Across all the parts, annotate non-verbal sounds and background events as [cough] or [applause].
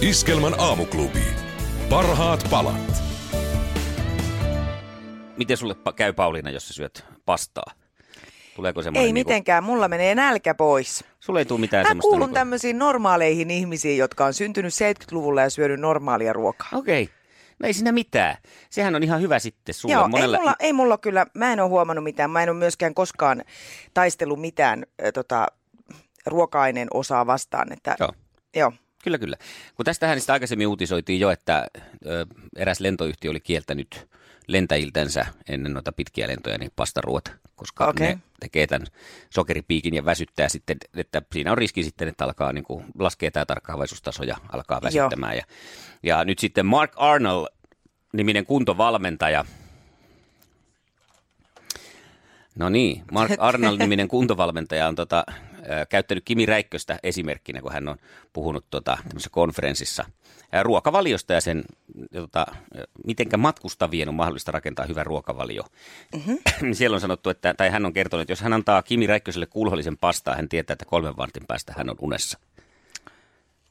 Iskelmän aamuklubi. Parhaat palat. Miten sulle käy Pauliina, jos sä syöt pastaa? Tuleeko semmoinen... Ei niinku- mitenkään, mulla menee nälkä pois. Sulle ei tule mitään Mä semmoista... kuulun niinku- tämmöisiin normaaleihin ihmisiin, jotka on syntynyt 70-luvulla ja syönyt normaalia ruokaa. Okei. Okay. No ei siinä mitään. Sehän on ihan hyvä sitten sulle. Joo, Monella... ei, mulla, ei mulla kyllä, mä en ole huomannut mitään. Mä en ole myöskään koskaan taistellut mitään äh, tota, ruoka-aineen osaa vastaan. Että, Joo. joo. Kyllä, kyllä. Kun tästähän sitä aikaisemmin uutisoitiin jo, että ö, eräs lentoyhtiö oli kieltänyt lentäjiltänsä ennen noita pitkiä lentoja niin pastaruot, koska Okei. ne tekee tämän sokeripiikin ja väsyttää sitten, että siinä on riski sitten, että alkaa niin kuin, laskee tämä tarkkaavaisuustaso ja alkaa väsyttämään. Ja, ja nyt sitten Mark Arnold niminen kuntovalmentaja, No niin, Mark [laughs] Arnold-niminen kuntovalmentaja on tota, käyttänyt Kimi Räikköstä esimerkkinä, kun hän on puhunut tota, tämmöisessä konferenssissa ruokavaliosta ja sen, tota, ö, mitenkä matkustavien on mahdollista rakentaa hyvä ruokavalio. Mm-hmm. Siellä on sanottu, että, tai hän on kertonut, että jos hän antaa Kimi Räikköselle kulhollisen pastaa, hän tietää, että kolmen vartin päästä hän on unessa.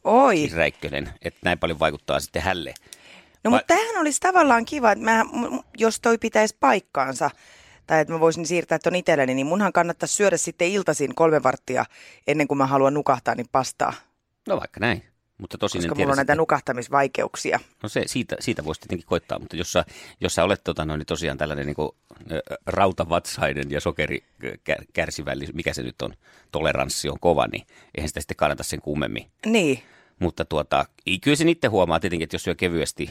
Oi. Siis Räikkönen, että näin paljon vaikuttaa sitten hälle. No Vai- mutta tämähän olisi tavallaan kiva, että mä, jos toi pitäisi paikkaansa, tai että mä voisin siirtää ton itselleni, niin munhan kannattaisi syödä sitten iltaisin kolme varttia ennen kuin mä haluan nukahtaa, niin pastaa. No vaikka näin. Mutta tosin Koska en tiedä mulla on näitä sitten- nukahtamisvaikeuksia. No se, siitä, siitä voisi tietenkin koittaa, mutta jos sä, jos sä olet tota, no, niin tosiaan tällainen niin kuin, rautavatsainen ja sokeri ö, kär, kärsivälli, mikä se nyt on, toleranssi on kova, niin eihän sitä sitten kannata sen kummemmin. Niin. Mutta tuota, kyllä sen itse huomaa tietenkin, että jos syö kevyesti,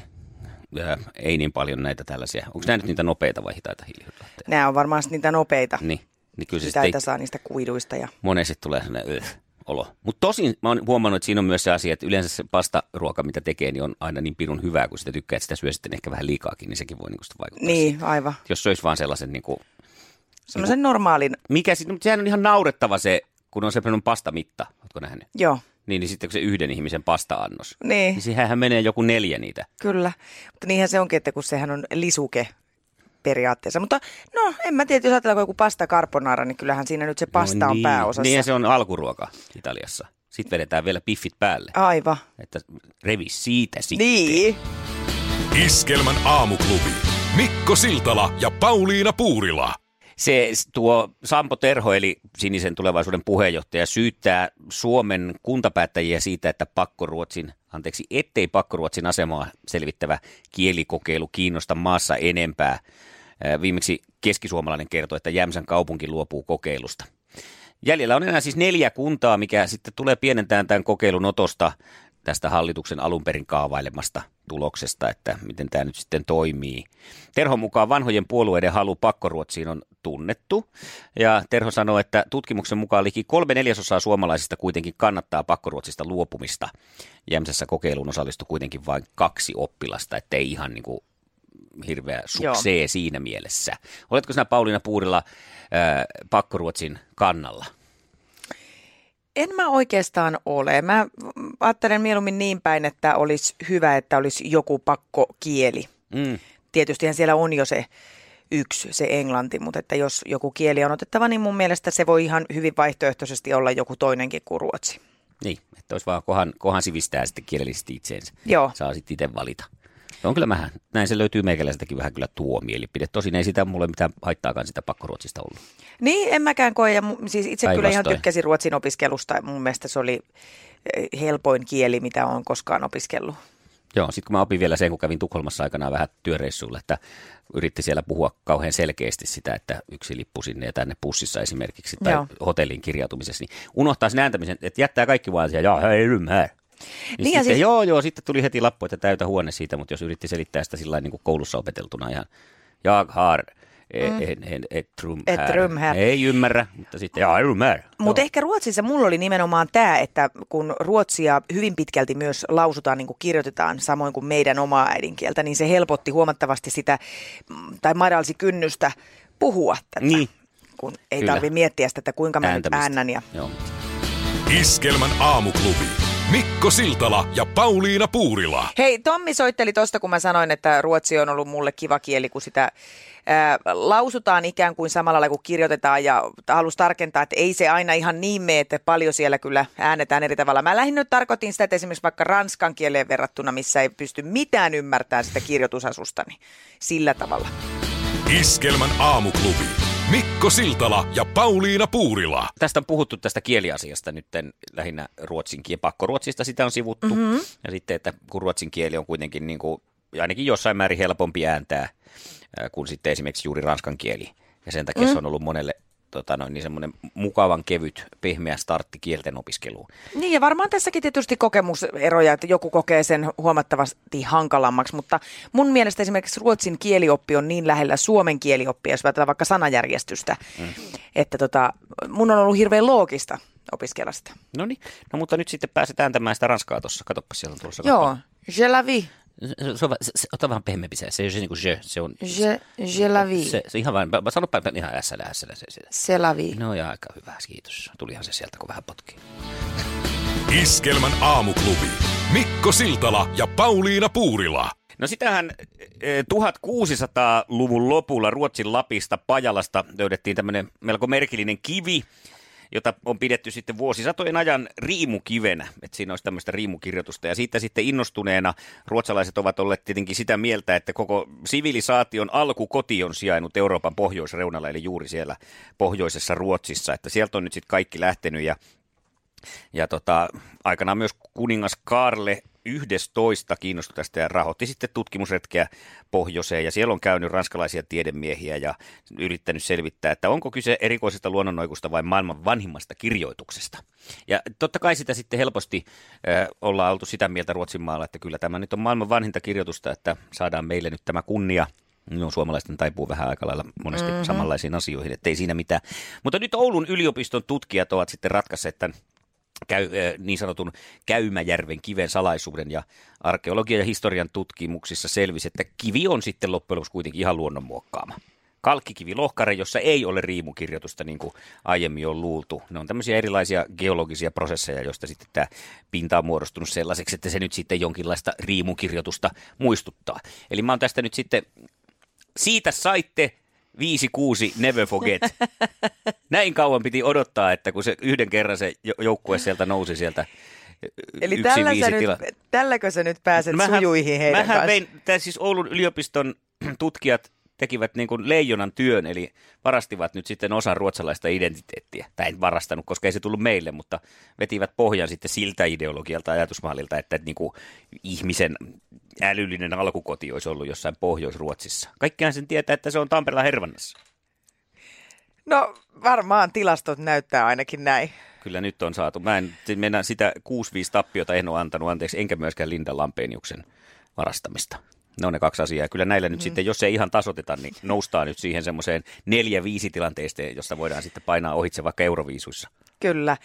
ö, ei niin paljon näitä tällaisia. Onko nämä nyt niitä nopeita vai hitaita hiilihydraatteja? Nämä on varmaan niitä nopeita. Niin, niin kyllä Sitä, että saa niistä kuiduista. Ja... monesti tulee sellainen öh, olo. Mutta tosin mä oon huomannut, että siinä on myös se asia, että yleensä se pastaruoka, mitä tekee, niin on aina niin pirun hyvää, kun sitä tykkää, että sitä syö sitten ehkä vähän liikaakin, niin sekin voi niin sitten vaikuttaa Niin, siihen. aivan. Jos söisi vaan sellaisen, niin kuin, Semmoisen normaalin, mikä sitten, mutta sehän on ihan naurettava se, kun on semmoinen pastamitta, ootko nähnyt? joo, Niin, niin sitten kun se yhden ihmisen pasta-annos, niin, niin siihenhän menee joku neljä niitä. kyllä. Mutta niinhän se onkin, että kun sehän on lisuke periaatteessa. Mutta no, en mä tiedä, jos ajatellaan joku pasta carbonara, niin kyllähän siinä nyt se pasta no, on niin. pääosassa. Niin se on alkuruoka Italiassa. Sitten vedetään vielä piffit päälle, Aivan. että revi siitä sitten. Niin. Iskelmän aamuklubi. Mikko Siltala ja Pauliina Puurila. Se tuo Sampo Terho, eli Sinisen tulevaisuuden puheenjohtaja, syyttää Suomen kuntapäättäjiä siitä, että pakkoruotsin, anteeksi, ettei pakkoruotsin asemaa selvittävä kielikokeilu kiinnosta maassa enempää. Ää, Viimeksi keskisuomalainen kertoi, että Jämsän kaupunki luopuu kokeilusta. Jäljellä on enää siis neljä kuntaa, mikä sitten tulee pienentämään tämän kokeilun otosta tästä hallituksen alun perin kaavailemasta tuloksesta, että miten tämä nyt sitten toimii. Terhon mukaan vanhojen puolueiden halu pakkoruotsiin on tunnettu. Ja Terho sanoi, että tutkimuksen mukaan liki kolme neljäsosaa suomalaisista kuitenkin kannattaa pakkoruotsista luopumista. Jämsässä kokeiluun osallistui kuitenkin vain kaksi oppilasta, ettei ihan niin kuin hirveä suksee siinä mielessä. Oletko sinä Pauliina Puurilla ää, pakkoruotsin kannalla? En mä oikeastaan ole. Mä ajattelen mieluummin niin päin, että olisi hyvä, että olisi joku pakkokieli. Mm. Tietystihän siellä on jo se yksi, se englanti, mutta että jos joku kieli on otettava, niin mun mielestä se voi ihan hyvin vaihtoehtoisesti olla joku toinenkin kuin ruotsi. Niin, että olisi vaan kohan, kohan sivistää sitten kielellisesti itseensä. Joo. Saa sitten itse valita. Se on kyllä vähän, näin se löytyy meikäläisestäkin vähän kyllä tuo mielipide. Tosin ei sitä mulle mitään haittaakaan sitä pakkoruotsista ollut. Niin, en mäkään koe. Ja mu- siis itse kyllä ihan Päinvastoin. tykkäsin ruotsin opiskelusta. Mun mielestä se oli eh, helpoin kieli, mitä olen koskaan opiskellut. Joo, sitten kun mä opin vielä sen, kun kävin Tukholmassa aikanaan vähän työreissuilla, että yritti siellä puhua kauhean selkeästi sitä, että yksi lippu sinne ja tänne pussissa esimerkiksi tai Joo. hotelliin kirjautumisessa, niin unohtaa sen ääntämisen, että jättää kaikki vaan siihen, jaa, hei, ymmär. Niin, Niin sitten, siis- joo, joo, sitten tuli heti lappu, että täytä huone siitä, mutta jos yritti selittää sitä sillä niin kuin koulussa opeteltuna ihan, jag har Mm. En, en, et rum, Et rum här. Ei ymmärrä, mutta sitten ja ymmärrä. Mutta ehkä Ruotsissa mulla oli nimenomaan tämä, että kun ruotsia hyvin pitkälti myös lausutaan, niin kuin kirjoitetaan, samoin kuin meidän omaa äidinkieltä, niin se helpotti huomattavasti sitä, mm, tai madalsi kynnystä puhua tätä. Niin. Kun ei tarvitse miettiä sitä, että kuinka mä nyt Ääntämistä. äännän. Ja... Joo. Iskelmän aamuklubi. Mikko Siltala ja Pauliina Puurila. Hei, Tommi soitteli tuosta, kun mä sanoin, että ruotsi on ollut mulle kiva kieli, kun sitä ää, lausutaan ikään kuin samalla lailla kuin kirjoitetaan ja halusi tarkentaa, että ei se aina ihan niin mene, että paljon siellä kyllä äänetään eri tavalla. Mä lähinnä nyt tarkoitin sitä, että esimerkiksi vaikka ranskan kieleen verrattuna, missä ei pysty mitään ymmärtämään sitä kirjoitusasusta, niin sillä tavalla. Iskelmän aamuklubi. Mikko Siltala ja Pauliina Puurila. Tästä on puhuttu tästä kieliasiasta nyt lähinnä ruotsin kieli, pakkoruotsista sitä on sivuttu. Mm-hmm. Ja sitten, että kun ruotsin kieli on kuitenkin niin kuin, ainakin jossain määrin helpompi ääntää ää, kuin sitten esimerkiksi juuri ranskan kieli. Ja sen takia mm. se on ollut monelle tota noin, niin semmoinen mukavan kevyt, pehmeä startti kielten opiskeluun. Niin ja varmaan tässäkin tietysti kokemuseroja, että joku kokee sen huomattavasti hankalammaksi, mutta mun mielestä esimerkiksi ruotsin kielioppi on niin lähellä suomen kielioppia, jos ajatellaan vaikka sanajärjestystä, mm. että tota, mun on ollut hirveän loogista opiskella sitä. No niin, no mutta nyt sitten pääset ääntämään sitä ranskaa tuossa. Katoppa, siellä on tulossa Joo, je la vie, Se, se, on, va- se, se, ota vähän pehmeämpi se, se ei ole se niin kuin je, se on... je, je la vie, Se, se ihan vain, mä- sanoppa ihan ässällä, ässällä se, se. se la vie. No ja aika hyvä, kiitos. Tulihan se sieltä, kun vähän potkii. Iskelmän aamuklubi. Mikko Siltala ja Pauliina Puurila. No sitähän eh, 1600-luvun lopulla Ruotsin Lapista Pajalasta löydettiin tämmöinen melko merkillinen kivi, jota on pidetty sitten vuosisatojen ajan riimukivenä, että siinä olisi tämmöistä riimukirjoitusta. Ja siitä sitten innostuneena ruotsalaiset ovat olleet tietenkin sitä mieltä, että koko sivilisaation alkukoti on sijainnut Euroopan pohjoisreunalla, eli juuri siellä pohjoisessa Ruotsissa, että sieltä on nyt sitten kaikki lähtenyt ja ja tota, aikanaan myös kuningas Karle 11 kiinnostui tästä ja rahoitti sitten tutkimusretkeä pohjoiseen. Ja siellä on käynyt ranskalaisia tiedemiehiä ja yrittänyt selvittää, että onko kyse erikoisesta luonnonnoikusta vai maailman vanhimmasta kirjoituksesta. Ja totta kai sitä sitten helposti äh, ollaan oltu sitä mieltä Ruotsin maalla, että kyllä tämä nyt on maailman vanhinta kirjoitusta, että saadaan meille nyt tämä kunnia. No, suomalaisten taipuu vähän aika lailla monesti mm-hmm. samanlaisiin asioihin, ettei siinä mitään. Mutta nyt Oulun yliopiston tutkijat ovat sitten ratkaisseet tämän käy, niin sanotun Käymäjärven kiven salaisuuden ja arkeologian ja historian tutkimuksissa selvisi, että kivi on sitten loppujen lopuksi kuitenkin ihan luonnonmuokkaama. Kalkkikivilohkare, jossa ei ole riimukirjoitusta niin kuin aiemmin on luultu. Ne on tämmöisiä erilaisia geologisia prosesseja, joista sitten tämä pinta on muodostunut sellaiseksi, että se nyt sitten jonkinlaista riimukirjoitusta muistuttaa. Eli mä oon tästä nyt sitten, siitä saitte 5-6 Never Forget. [laughs] Näin kauan piti odottaa, että kun se yhden kerran se jo- joukkue sieltä nousi sieltä Eli tällä sä nyt, tälläkö sä nyt pääset Mähän- sujuihin heidän mähän kanssa? vein, siis Oulun yliopiston tutkijat tekivät niin kuin leijonan työn, eli varastivat nyt sitten osan ruotsalaista identiteettiä. Tai en varastanut, koska ei se tullut meille, mutta vetivät pohjan sitten siltä ideologialta ja ajatusmallilta, että niin kuin ihmisen älyllinen alkukoti olisi ollut jossain Pohjois-Ruotsissa. Kaikkihan sen tietää, että se on Tampereella Hervannassa. No varmaan tilastot näyttää ainakin näin. Kyllä nyt on saatu. Mä en, mennään sitä 6-5 tappiota en ole antanut anteeksi, enkä myöskään Linda Lampeniuksen varastamista. Ne on ne kaksi asiaa. Kyllä näillä nyt mm. sitten, jos ei ihan tasoteta, niin noustaan nyt siihen semmoiseen neljä-viisi tilanteeseen, jossa voidaan sitten painaa ohitse vaikka euroviisuissa. Kyllä.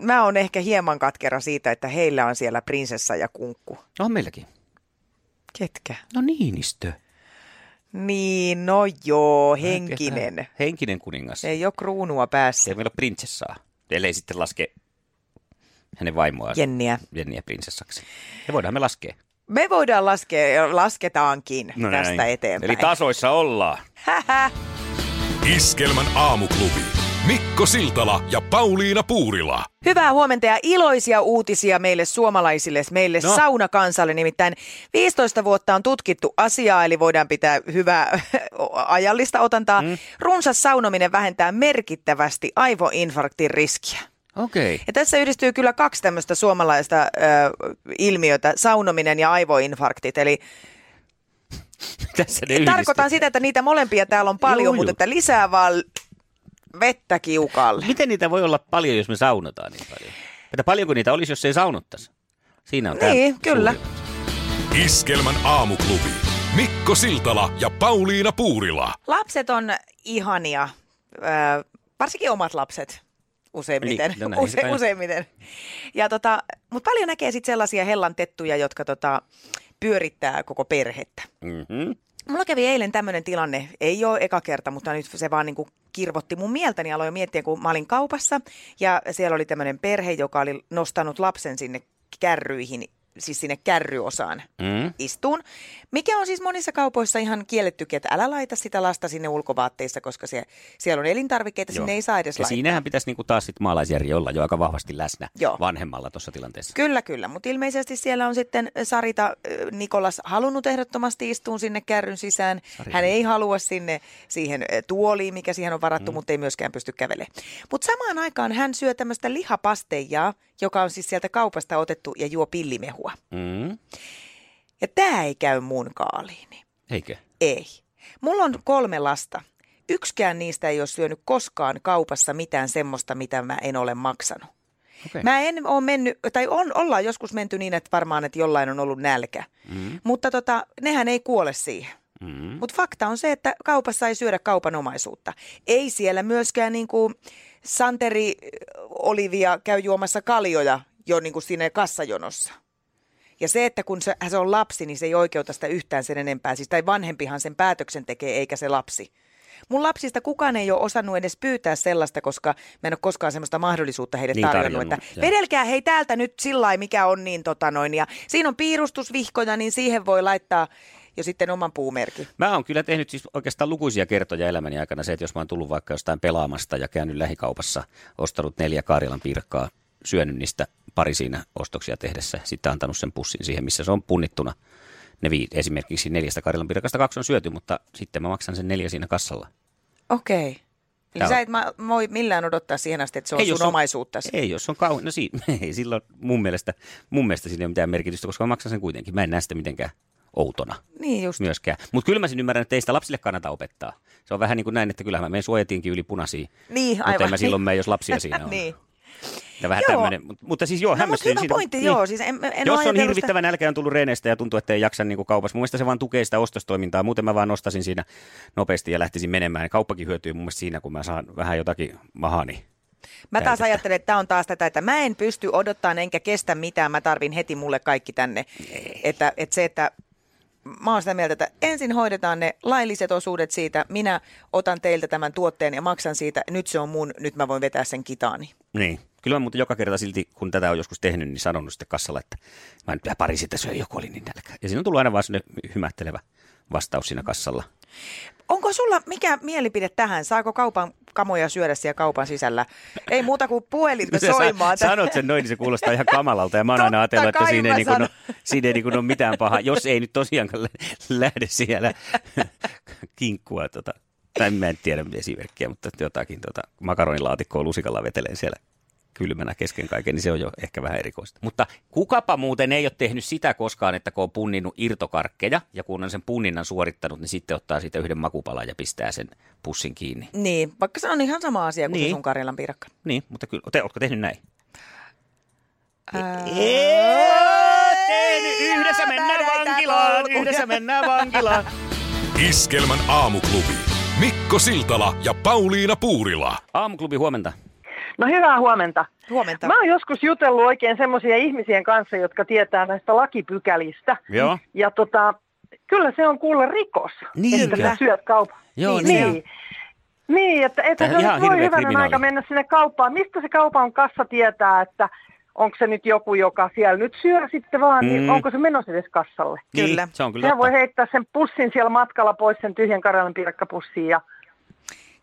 Mä oon ehkä hieman katkera siitä, että heillä on siellä prinsessa ja kunkku. No on meilläkin. Ketkä? No Niinistö. Niin, no joo, henkinen. Henkinen kuningas. Ei ole kruunua päässä. Ei meillä ole prinsessaa, ellei sitten laske hänen vaimoaan. Jenniä. Jenniä prinsessaksi. Ja voidaan me laskea. Me voidaan laskea, ja lasketaankin No tästä näin. eteenpäin. Eli tasoissa ollaan. Hähä. [laughs] Iskelmän aamuklubi. Mikko Siltala ja Pauliina Puurila. Hyvää huomenta ja iloisia uutisia meille suomalaisille, meille no. saunakansalle. Nimittäin 15 vuotta on tutkittu asiaa, eli voidaan pitää hyvää [laughs] ajallista otantaa. Mm. Runsas saunominen vähentää merkittävästi aivoinfarktin riskiä. Okei. Okay. Ja tässä yhdistyy kyllä kaksi tämmöistä suomalaista ö, ilmiötä, saunominen ja aivoinfarktit. Eli Tässä ne tarkoitan sitä, että niitä molempia täällä on paljon, Juu, mutta että lisää vaan vettä kiukalle. Miten niitä voi olla paljon, jos me saunotaan niin paljon? Että paljonko niitä olisi, jos ei saunottaisi? Siinä on tää Niin, kyllä. suuri- Iskelmän aamuklubi. Mikko Siltala ja Pauliina Puurila. Lapset on ihania, ö, varsinkin omat lapset useimmiten. Niin, no näin Use, useimmiten. Ja tota, mutta paljon näkee sitten sellaisia hellantettuja, jotka tota, pyörittää koko perhettä. Mm-hmm. Mulla kävi eilen tämmöinen tilanne, ei ole eka kerta, mutta nyt se vaan niin kuin kirvotti mun mieltäni. Aloin miettiä, kun mä olin kaupassa ja siellä oli tämmöinen perhe, joka oli nostanut lapsen sinne kärryihin, siis sinne kärryosaan Mm. istuun. Mikä on siis monissa kaupoissa ihan kiellettykin, että älä laita sitä lasta sinne ulkovaatteissa, koska se, siellä on elintarvikkeita, sinne ei saa edes Ja laittaa. siinähän pitäisi niinku taas sit maalaisjärji olla jo aika vahvasti läsnä Joo. vanhemmalla tuossa tilanteessa. Kyllä, kyllä, mutta ilmeisesti siellä on sitten Sarita äh, Nikolas halunnut ehdottomasti istua sinne kärryn sisään. Sarita. Hän ei halua sinne siihen äh, tuoliin, mikä siihen on varattu, mm. mutta ei myöskään pysty kävelemään. Mutta samaan aikaan hän syö tämmöistä lihapasteijaa, joka on siis sieltä kaupasta otettu ja juo pillimehua. Mm. Ja tämä ei käy mun kaaliini. Eikö? Ei. Mulla on kolme lasta. Yksikään niistä ei ole syönyt koskaan kaupassa mitään semmoista, mitä mä en ole maksanut. Okei. Mä en ole mennyt, tai on, ollaan joskus menty niin, että varmaan, että jollain on ollut nälkä. Mm. Mutta tota, nehän ei kuole siihen. Mm. Mutta fakta on se, että kaupassa ei syödä kaupan omaisuutta. Ei siellä myöskään niin kuin Santeri Olivia käy juomassa kaljoja jo niin kuin siinä kassajonossa. Ja se, että kun se, se on lapsi, niin se ei oikeuta sitä yhtään sen enempää. Siis, tai vanhempihan sen päätöksen tekee, eikä se lapsi. Mun lapsista kukaan ei ole osannut edes pyytää sellaista, koska mä en ole koskaan sellaista mahdollisuutta heille Niin tarjonnut. tarjonnut, että vedelkää hei täältä nyt sillä mikä on niin tota noin. Ja siinä on piirustusvihkoja, niin siihen voi laittaa jo sitten oman puumerkin. Mä oon kyllä tehnyt siis oikeastaan lukuisia kertoja elämäni aikana se, että jos mä oon tullut vaikka jostain pelaamasta ja käynyt lähikaupassa, ostanut neljä Kaarilan pirkkaa, syönyt niistä pari siinä ostoksia tehdessä, sitten antanut sen pussin siihen, missä se on punnittuna. Ne vii, esimerkiksi neljästä Kaarilan pirkasta kaksi on syöty, mutta sitten mä maksan sen neljä siinä kassalla. Okei. Eli Tää sä et mä, voi millään odottaa siihen asti, että se on jos sun omaisuuttasi. Ei, jos on kauan. No si- [laughs] ei silloin mun mielestä, mun mielestä siinä ei ole mitään merkitystä, koska mä maksan sen kuitenkin. Mä en näe sitä mitenkään outona Niin just. myöskään. Mutta kyllä mä sen ymmärrän, että ei sitä lapsille kannata opettaa. Se on vähän niin kuin näin, että kyllähän mä menen suojatiinkin yli punaisiin. Niin, Mutta aivan. en mä [laughs] silloin mene, jos lapsia siinä on. niin. Ja vähän Joo. tämmöinen. Mutta, mutta siis joo, No, mutta hämmästyin hyvä siitä. pointti, joo. Siis en, en Jos on ajatellut hirvittävä nälkä ja on tullut reeneistä ja tuntuu, että ei jaksa niin kuin kaupassa. Mun mielestä se vaan tukee sitä ostostoimintaa. Muuten mä vaan nostasin siinä nopeasti ja lähtisin menemään. Kauppakin hyötyy mun mielestä siinä, kun mä saan vähän jotakin mahani. Mä taas ajattelen, että tämä on taas tätä, että mä en pysty odottamaan enkä kestä mitään, mä tarvin heti mulle kaikki tänne. Että, että se, että mä oon sitä mieltä, että ensin hoidetaan ne lailliset osuudet siitä, minä otan teiltä tämän tuotteen ja maksan siitä, nyt se on mun, nyt mä voin vetää sen kitaani. Niin. Kyllä mä muuten joka kerta silti, kun tätä on joskus tehnyt, niin sanonut sitten kassalla, että mä nyt pari sitä syö, joku oli niin nälkä. Ja siinä on tullut aina vaan hymähtelevä vastaus siinä kassalla. Onko sulla mikä mielipide tähän? Saako kaupan kamoja syödä siellä kaupan sisällä? Ei muuta kuin puhelinta [laughs] Sä soimaan. sa- sanot sen noin, niin se kuulostaa ihan kamalalta. Ja mä oon aina ajatellut, että kai siinä ei, niin kuin, no, siinä ei niin kuin ole mitään pahaa, jos ei nyt tosiaankaan lä- lähde siellä [laughs] kinkkua. Tota, tai mä en tiedä esimerkkiä, mutta jotakin tota, makaronilaatikkoa lusikalla veteleen siellä kylmänä kesken kaiken, niin se on jo ehkä vähän erikoista. Mutta kukapa muuten ei ole tehnyt sitä koskaan, että kun on punninnut irtokarkkeja ja kun on sen punninnan suorittanut, niin sitten ottaa siitä yhden makupalan ja pistää sen pussin kiinni. Niin, vaikka se on ihan sama asia kuin niin. se sun Karjalan piirakka. Niin, mutta kyllä, te, ootko tehnyt näin? Ää, tehnyt. Yhdessä mennään vankilaan, yhdessä mennään vankilaan. Iskelmän aamuklubi. Mikko Siltala ja Pauliina Puurila. Aamuklubi, huomenta. No hyvää huomenta. Huomenta. Mä oon joskus jutellut oikein semmoisia ihmisiä kanssa, jotka tietää näistä lakipykälistä. Joo. Ja tota, kyllä se on kuulla rikos, Niinkö? että sä syöt kaupan. Joo, Niin, niin. Niin. Niin, että, on se nyt voi kriminaali. aika mennä sinne kauppaan. Mistä se kaupan kassa tietää, että onko se nyt joku, joka siellä nyt syö sitten vaan, mm. Mm. niin onko se menossa edes kassalle? Kyllä. Niin, se on kyllä Sehän totta. voi heittää sen pussin siellä matkalla pois, sen tyhjän Karjalan piirakkapussiin ja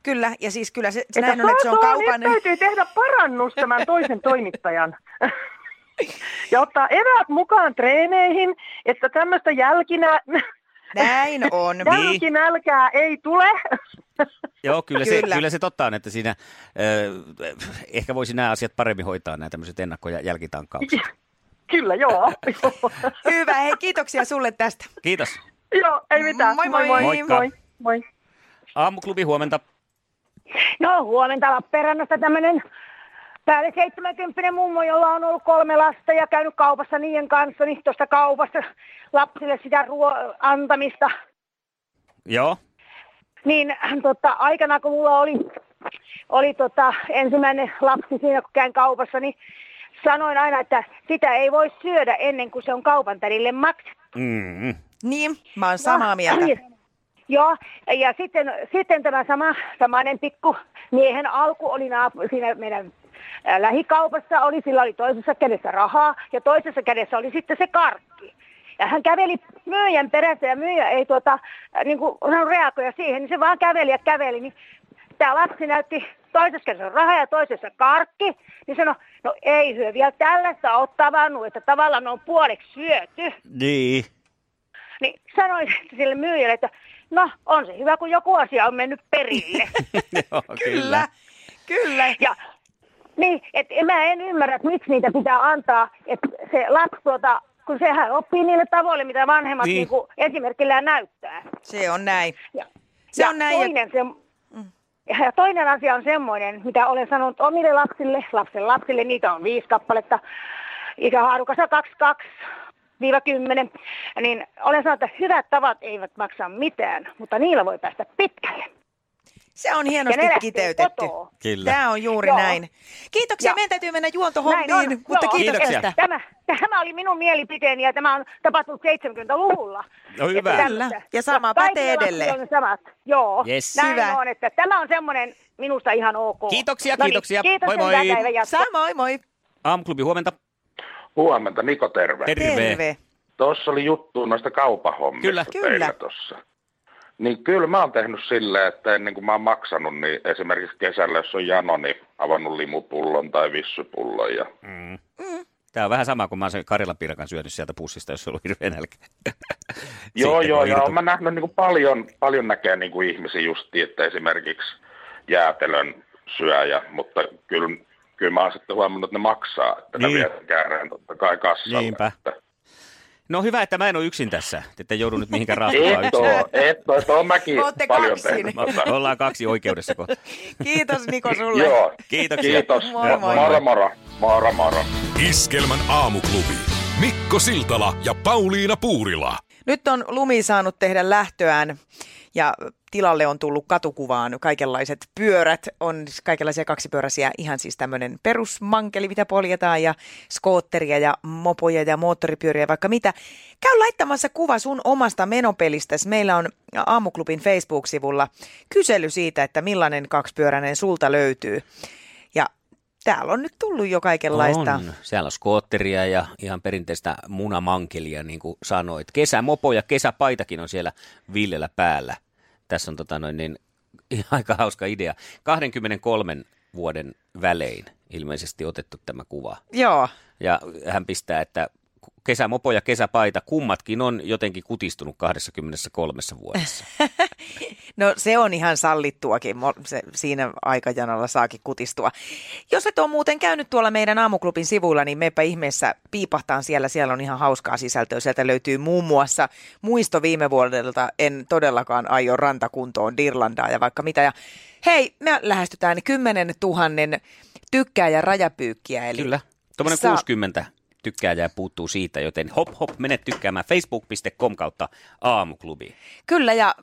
Kyllä, ja siis kyllä se, se Että näin on, että se on Sasa, kaupan... Nyt täytyy tehdä parannus tämän toisen toimittajan. [laughs] ja ottaa eväät mukaan treeneihin, että tämmöistä jälkinä, Näin on. [laughs] Niin. jälkinälkää ei tule. [laughs] Joo, kyllä, Se, Kyllä. kyllä se totta on, että siinä äh, ehkä voisi nämä asiat paremmin hoitaa, nämä tämmöiset ennakko- ja jälkitankkaukset. Kyllä, joo. Hyvä, hei kiitoksia sulle tästä. Kiitos. joo, ei mitään. Moi, moi. moi. Moikka. moi. moi. Aamuklubi, huomenta. No huomenta Lappeenrannasta tämmöinen päälle 70 mummo, jolla on ollut kolme lasta ja käynyt kaupassa niiden kanssa, niin tuosta kaupasta lapsille sitä ruo- antamista. Joo. Niin tota, aikana kun mulla oli, oli tota, ensimmäinen lapsi siinä, kun käyn kaupassa, niin sanoin aina, että sitä ei voi syödä ennen kuin se on kaupan tärille maksettu. Mm. Niin, mä oon samaa mieltä. Niin. Joo, ja sitten, sitten tämä sama, samainen pikku miehen alku oli naapu, siinä meidän lähikaupassa, oli, sillä oli toisessa kädessä rahaa ja toisessa kädessä oli sitten se karkki. Ja hän käveli myyjän perässä ja myyjä ei tuota, niin kuin reagoida siihen, niin se vaan käveli ja käveli. Niin tämä lapsi näytti toisessa kädessä rahaa ja toisessa karkki, niin sanoi, no ei hyö vielä tällaista ole tavannut, että tavallaan on puoleksi syöty. Niin. Niin sanoin sille myyjälle, että no on se hyvä, kun joku asia on mennyt perille. [laughs] Joo, Kyllä, kyllä. ja niin, että mä en ymmärrä, että miksi niitä pitää antaa, että se lapsi tuota, kun sehän oppii niille tavoille, mitä vanhemmat Niin. niin. Niin esimerkillään näyttää. Se on näin. Ja, Se ja on näin, ja- Toinen, se, ja toinen asia on semmoinen, mitä olen sanonut omille lapsille, lapsen lapsille, niitä on viisi kappaletta, ikähaarukassa 22 10, niin olen sanonut, että hyvät tavat eivät maksa mitään, mutta niillä voi päästä pitkälle. Se on hienosti kiteytetty. Kyllä. Tämä on juuri Joo. näin. Kiitoksia. Ja- Meidän täytyy mennä Näin juontohommiin, on, mutta joo. kiitos Kiitoksia. tästä. Tämä, tämä oli minun mielipiteeni ja tämä on tapahtunut 70-luvulla. No hyvä. Että Kyllä. Ja sama pätee edelleen. on samat. Joo, Yes. näin Hyvä. on. Että tämä on semmoinen minusta ihan ok. Kiitoksia, No niin, kiitoksia. Kiitos, Moi moi. Samoin, moi. Aamuklubi, huomenta. Huomenta, Niko terve. Terve. Terve. Tuossa oli juttu noista kaupahommista Kyllä. teillä Kyllä. tuossa. Niin kyllä mä oon tehnyt silleen, että ennen kuin mä oon maksanut, niin esimerkiksi kesällä, jos on jano, niin avannut limupullon tai vissypullon. Ja... Mm. Tämä on vähän sama kuin mä oon sen Karjala-pirkan syönyt sieltä pussista, jos on ollut hirveän nälkä. Joo, joo, joo. irto- Mä nähnyt niin kuin paljon, paljon näkee niin kuin ihmisiä justiin, että esimerkiksi jäätelön syöjä, mutta kyllä, kyllä mä oon sitten huomannut, että ne maksaa, että Niin. ne kääreen totta kai kassalle. Niinpä. Että... No hyvä, että mä en ole yksin tässä, että joudu nyt mihinkään [laughs] raastamaan Et yksin. oo, et oo, että oon mäkin Ootte paljon kaksin. tehnyt. Tota. Ollaan kaksi oikeudessa kohta. [laughs] Kiitos Niko sulle. Joo, Kiitoksia. kiitos. Moi, moi. Moro, moro. Moro, moro. Iskelmän aamuklubi. Mikko Siltala ja Pauliina Puurila. Nyt on Lumi saanut tehdä lähtöään ja tilalle on tullut katukuvaan kaikenlaiset pyörät. On siis kaikenlaisia kaksipyöräisiä, ihan siis tämmöinen perusmankeli, mitä poljetaan ja skootteria ja mopoja ja moottoripyöriä ja vaikka mitä. Käy laittamassa kuva sun omasta menopelistäsi. Meillä on Aamuklubin Facebook-sivulla kysely siitä, että millainen kaksipyöräinen sulta löytyy. Ja täällä on nyt tullut jo kaikenlaista. On. Siellä on skootteria ja ihan perinteistä munamankelia, niin kuin sanoit. Kesämopo ja kesäpaitakin on siellä Villellä päällä. Tässä on tota noin, niin, [laughs] aika hauska idea. 23 vuoden välein ilmeisesti otettu tämä kuva. Joo. Ja hän pistää, että kesämopo ja kesäpaita, kummatkin on jotenkin kutistunut 23 vuodessa. [laughs] No se on ihan sallittuakin, se, siinä aikajanalla saakin kutistua. Jos et ole muuten käynyt tuolla meidän aamuklubin sivuilla, niin meepä ihmeessä piipahtaan siellä. Siellä on ihan hauskaa sisältöä. Sieltä löytyy muun muassa muisto viime vuodelta. En todellakaan aio rantakuntoon Dirlandaa ja vaikka mitä. Ja hei, me lähestytään 10 000 tykkää ja rajapyykkiä. Eli Kyllä. Tuommoinen Saa- 60 tykkääjää puuttuu siitä, joten hop hop, mene tykkäämään facebook.com kautta aamuklubi. Kyllä, ja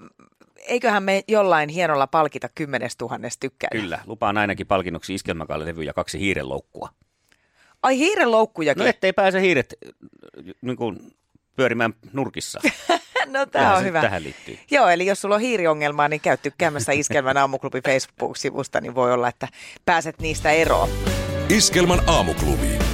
eiköhän me jollain hienolla palkita 10 000 tykkää. Kyllä, lupaan ainakin palkinnoksi iskelmäkaalilevy ja kaksi hiirenloukkua. Ai hiirenloukkujakin. No ettei pääse hiiret niin kuin, pyörimään nurkissa. [laughs] no tämä on hyvä. Tähän liittyy. Joo, eli jos sulla on hiiriongelmaa, niin käy tykkäämässä Iskelmän aamuklubin Facebook-sivusta, niin voi olla, että pääset niistä eroon. Iskelmän aamuklubi.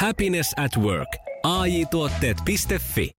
Happiness at work. AJ-tuotteet.fi